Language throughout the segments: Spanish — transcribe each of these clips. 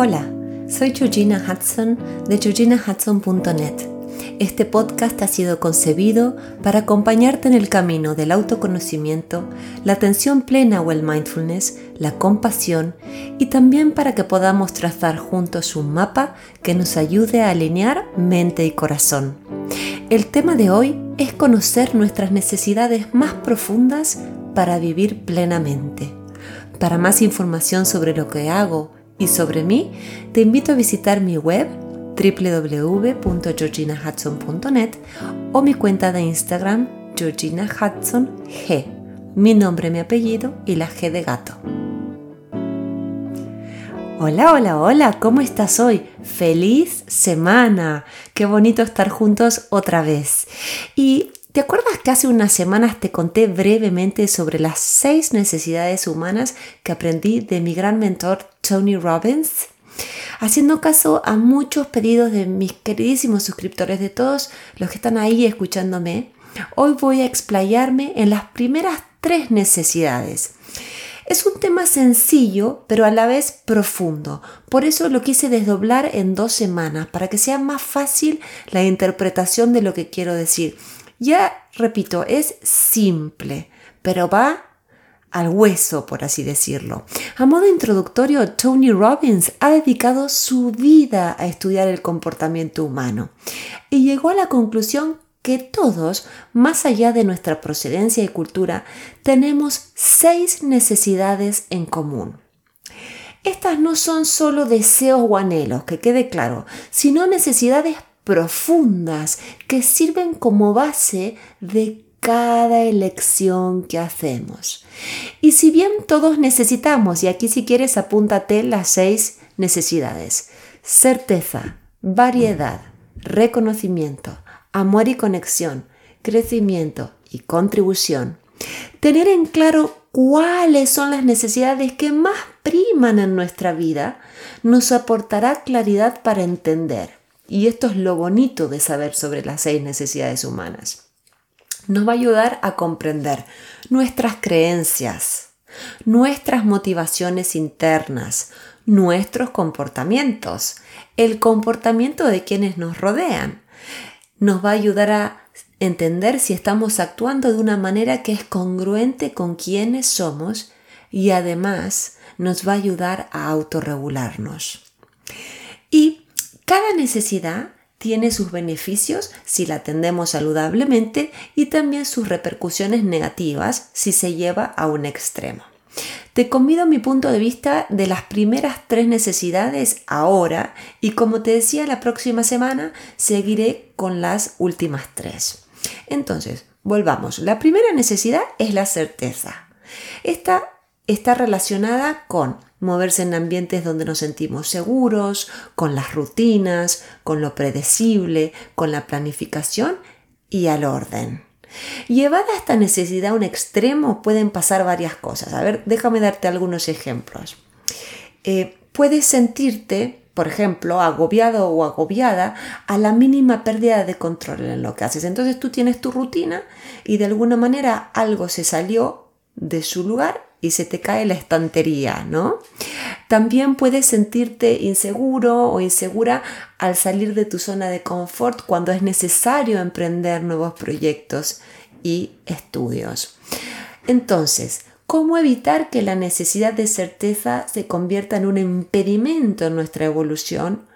Hola, soy Georgina Hudson de georginahudson.net. Este podcast ha sido concebido para acompañarte en el camino del autoconocimiento, la atención plena o el mindfulness, la compasión y también para que podamos trazar juntos un mapa que nos ayude a alinear mente y corazón. El tema de hoy es conocer nuestras necesidades más profundas para vivir plenamente. Para más información sobre lo que hago, y sobre mí, te invito a visitar mi web www.georginahudson.net o mi cuenta de Instagram Georgina Hudson G, mi nombre, mi apellido y la G de gato. Hola, hola, hola, ¿cómo estás hoy? ¡Feliz semana! Qué bonito estar juntos otra vez. Y ¿Te acuerdas que hace unas semanas te conté brevemente sobre las seis necesidades humanas que aprendí de mi gran mentor Tony Robbins? Haciendo caso a muchos pedidos de mis queridísimos suscriptores, de todos los que están ahí escuchándome, hoy voy a explayarme en las primeras tres necesidades. Es un tema sencillo, pero a la vez profundo. Por eso lo quise desdoblar en dos semanas, para que sea más fácil la interpretación de lo que quiero decir. Ya, repito, es simple, pero va al hueso, por así decirlo. A modo introductorio, Tony Robbins ha dedicado su vida a estudiar el comportamiento humano y llegó a la conclusión que todos, más allá de nuestra procedencia y cultura, tenemos seis necesidades en común. Estas no son solo deseos o anhelos, que quede claro, sino necesidades profundas que sirven como base de cada elección que hacemos. Y si bien todos necesitamos, y aquí si quieres apúntate las seis necesidades, certeza, variedad, reconocimiento, amor y conexión, crecimiento y contribución, tener en claro cuáles son las necesidades que más priman en nuestra vida nos aportará claridad para entender y esto es lo bonito de saber sobre las seis necesidades humanas. Nos va a ayudar a comprender nuestras creencias, nuestras motivaciones internas, nuestros comportamientos, el comportamiento de quienes nos rodean. Nos va a ayudar a entender si estamos actuando de una manera que es congruente con quienes somos y además nos va a ayudar a autorregularnos. Y cada necesidad tiene sus beneficios si la atendemos saludablemente y también sus repercusiones negativas si se lleva a un extremo. Te convido mi punto de vista de las primeras tres necesidades ahora y como te decía la próxima semana seguiré con las últimas tres. Entonces, volvamos. La primera necesidad es la certeza. Esta está relacionada con moverse en ambientes donde nos sentimos seguros, con las rutinas, con lo predecible, con la planificación y al orden. Llevada esta necesidad a un extremo pueden pasar varias cosas. A ver, déjame darte algunos ejemplos. Eh, puedes sentirte, por ejemplo, agobiado o agobiada a la mínima pérdida de control en lo que haces. Entonces tú tienes tu rutina y de alguna manera algo se salió de su lugar y se te cae la estantería, ¿no? También puedes sentirte inseguro o insegura al salir de tu zona de confort cuando es necesario emprender nuevos proyectos y estudios. Entonces, ¿cómo evitar que la necesidad de certeza se convierta en un impedimento en nuestra evolución?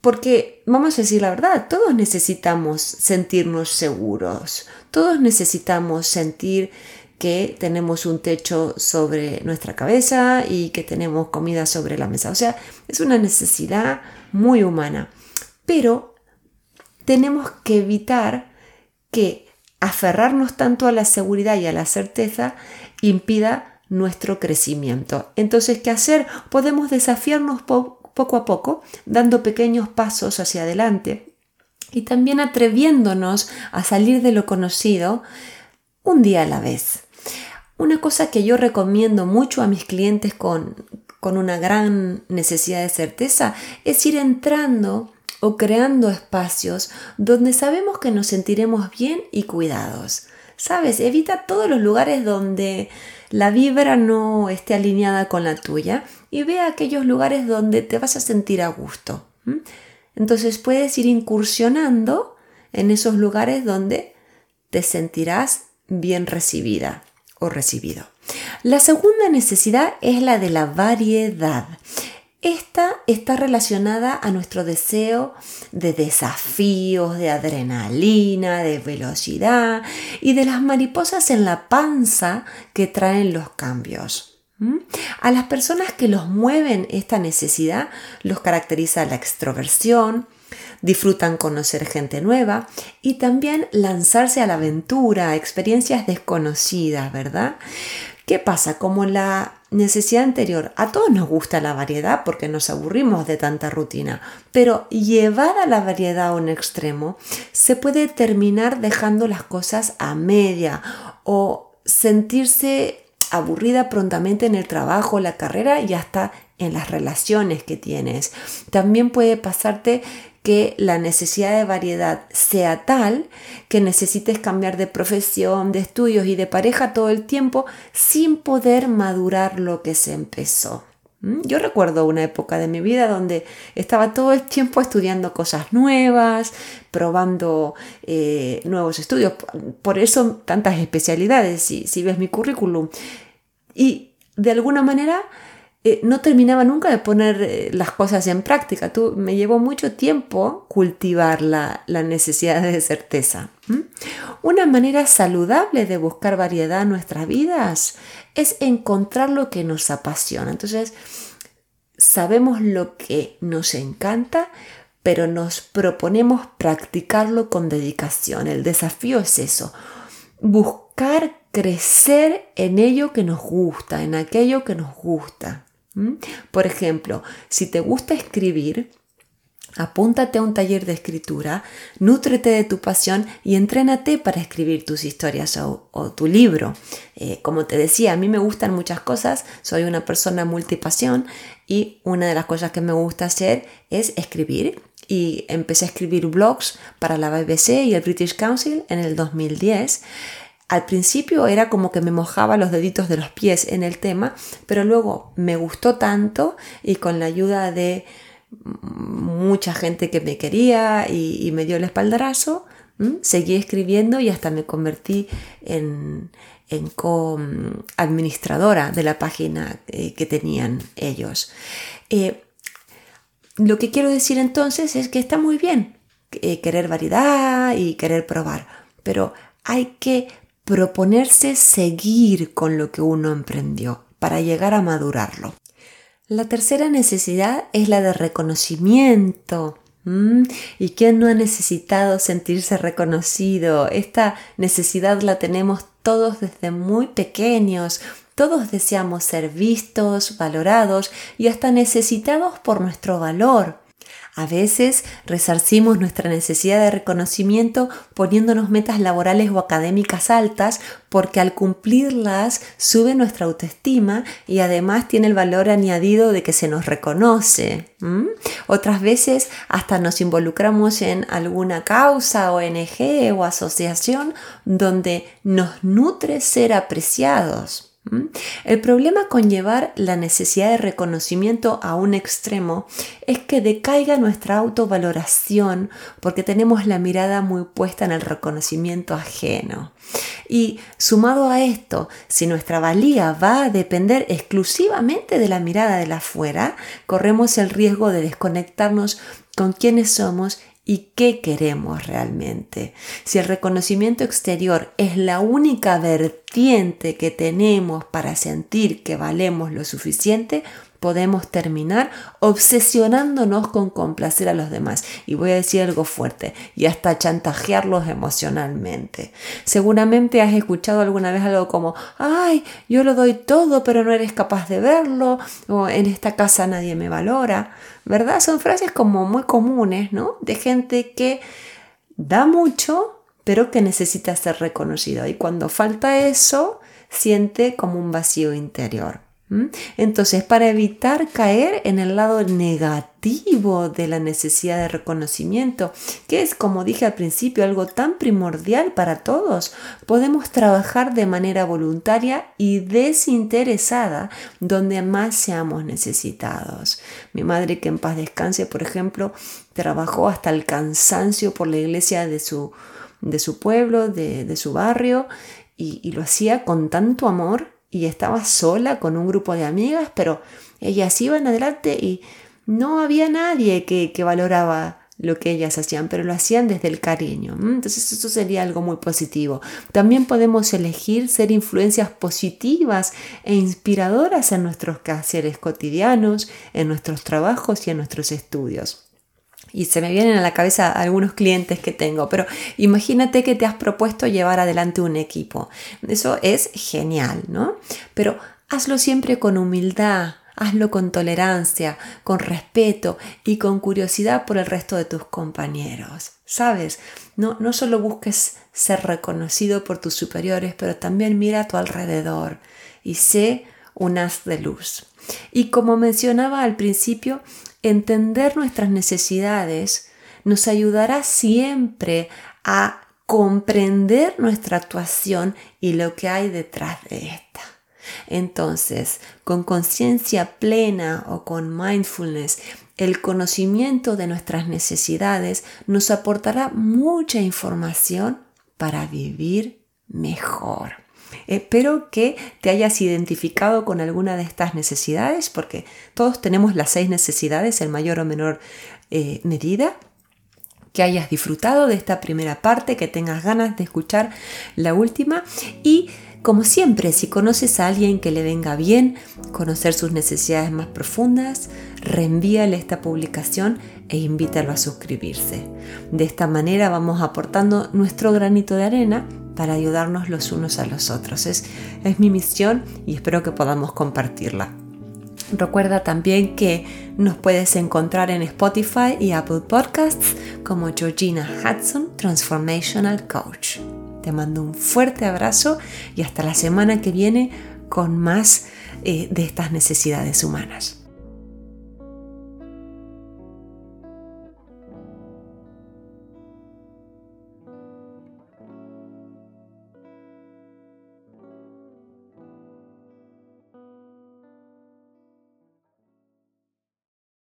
Porque, vamos a decir la verdad, todos necesitamos sentirnos seguros, todos necesitamos sentir que tenemos un techo sobre nuestra cabeza y que tenemos comida sobre la mesa. O sea, es una necesidad muy humana. Pero tenemos que evitar que aferrarnos tanto a la seguridad y a la certeza impida nuestro crecimiento. Entonces, ¿qué hacer? Podemos desafiarnos poco a poco, dando pequeños pasos hacia adelante y también atreviéndonos a salir de lo conocido un día a la vez. Una cosa que yo recomiendo mucho a mis clientes con, con una gran necesidad de certeza es ir entrando o creando espacios donde sabemos que nos sentiremos bien y cuidados. Sabes, evita todos los lugares donde la vibra no esté alineada con la tuya y ve aquellos lugares donde te vas a sentir a gusto. Entonces puedes ir incursionando en esos lugares donde te sentirás bien recibida o recibido. La segunda necesidad es la de la variedad. Esta está relacionada a nuestro deseo de desafíos, de adrenalina, de velocidad y de las mariposas en la panza que traen los cambios. ¿Mm? A las personas que los mueven esta necesidad los caracteriza la extroversión, disfrutan conocer gente nueva y también lanzarse a la aventura, a experiencias desconocidas, ¿verdad? ¿Qué pasa? Como la necesidad anterior, a todos nos gusta la variedad porque nos aburrimos de tanta rutina, pero llevada la variedad a un extremo, se puede terminar dejando las cosas a media o sentirse aburrida prontamente en el trabajo, la carrera y hasta en las relaciones que tienes. También puede pasarte que la necesidad de variedad sea tal que necesites cambiar de profesión, de estudios y de pareja todo el tiempo sin poder madurar lo que se empezó. ¿Mm? Yo recuerdo una época de mi vida donde estaba todo el tiempo estudiando cosas nuevas, probando eh, nuevos estudios, por eso tantas especialidades, si, si ves mi currículum. Y de alguna manera eh, no terminaba nunca de poner eh, las cosas en práctica. Tú, me llevó mucho tiempo cultivar la, necesidad de certeza. Una manera saludable de buscar variedad en nuestras vidas es encontrar lo que nos apasiona. Entonces, sabemos lo que nos encanta, pero nos proponemos practicarlo con dedicación. El desafío es eso, buscar crecer en ello que nos gusta, en aquello que nos gusta. Por ejemplo, si te gusta escribir, apúntate a un taller de escritura, nútrete de tu pasión y entrénate para escribir tus historias o, tu libro. Eh, como te decía, a mí me gustan muchas cosas, soy una persona multipasión y una de las cosas que me gusta hacer es escribir. Y empecé a escribir blogs para la BBC y el British Council en el 2010. Al principio era como que me mojaba los deditos de los pies en el tema, pero luego me gustó tanto y con la ayuda de mucha gente que me quería y, me dio el espaldarazo, seguí escribiendo y hasta me convertí en, en co-administradora de la página eh, que tenían ellos. Eh, lo que quiero decir entonces es que está muy bien eh, querer variedad y querer probar, pero hay que proponerse seguir con lo que uno emprendió para llegar a madurarlo. La tercera necesidad es la de reconocimiento. ¿Y quién no ha necesitado sentirse reconocido? Esta necesidad la tenemos todos desde muy pequeños. Todos deseamos ser vistos, valorados y hasta necesitados por nuestro valor. A veces resarcimos nuestra necesidad de reconocimiento poniéndonos metas laborales o académicas altas porque al cumplirlas sube nuestra autoestima y además tiene el valor añadido de que se nos reconoce. Otras veces hasta nos involucramos en alguna causa, ONG o asociación donde nos nutre ser apreciados. El problema con llevar la necesidad de reconocimiento a un extremo es que decaiga nuestra autovaloración porque tenemos la mirada muy puesta en el reconocimiento ajeno. Y sumado a esto, si nuestra valía va a depender exclusivamente de la mirada de la afuera, corremos el riesgo de desconectarnos con quienes somos y qué queremos realmente. Si el reconocimiento exterior es la única vertiente que tenemos para sentir que valemos lo suficiente, podemos terminar obsesionándonos con complacer a los demás. Y voy a decir algo fuerte, y hasta chantajearlos emocionalmente. Seguramente has escuchado alguna vez algo como, ay, yo lo doy todo, pero no eres capaz de verlo, o en esta casa nadie me valora. ¿verdad? Son frases como muy comunes, ¿no? De gente que da mucho, pero que necesita ser reconocido. Y cuando falta eso, siente como un vacío interior. Entonces, para evitar caer en el lado negativo de la necesidad de reconocimiento, que es, como dije al principio, algo tan primordial para todos, podemos trabajar de manera voluntaria y desinteresada donde más seamos necesitados. Mi madre, que en paz descanse, por ejemplo, trabajó hasta el cansancio por la iglesia de su, de su pueblo, de, su barrio, y lo hacía con tanto amor y estaba sola con un grupo de amigas, pero ellas iban adelante y no había nadie que, valoraba lo que ellas hacían, pero lo hacían desde el cariño. Entonces eso sería algo muy positivo. También podemos elegir ser influencias positivas e inspiradoras en nuestros quehaceres cotidianos, en nuestros trabajos y en nuestros estudios y se me vienen a la cabeza algunos clientes que tengo, pero imagínate que te has propuesto llevar adelante un equipo. Eso es genial, ¿no? Pero hazlo siempre con humildad, hazlo con tolerancia, con respeto y con curiosidad por el resto de tus compañeros. ¿Sabes? No, no solo busques ser reconocido por tus superiores, pero también mira a tu alrededor y sé un haz de luz. Y como mencionaba al principio, entender nuestras necesidades nos ayudará siempre a comprender nuestra actuación y lo que hay detrás de esta. Entonces, con conciencia plena o con mindfulness, el conocimiento de nuestras necesidades nos aportará mucha información para vivir mejor. Espero que te hayas identificado con alguna de estas necesidades, porque todos tenemos las seis necesidades en mayor o menor eh, medida. Que hayas disfrutado de esta primera parte, que tengas ganas de escuchar la última y como siempre, si conoces a alguien que le venga bien conocer sus necesidades más profundas, reenvíale esta publicación e invítalo a suscribirse. De esta manera vamos aportando nuestro granito de arena para ayudarnos los unos a los otros. Es, es mi misión y espero que podamos compartirla. Recuerda también que nos puedes encontrar en Spotify y Apple Podcasts como Georgina Hudson Transformational Coach. Te mando un fuerte abrazo y hasta la semana que viene con más eh, de estas necesidades humanas.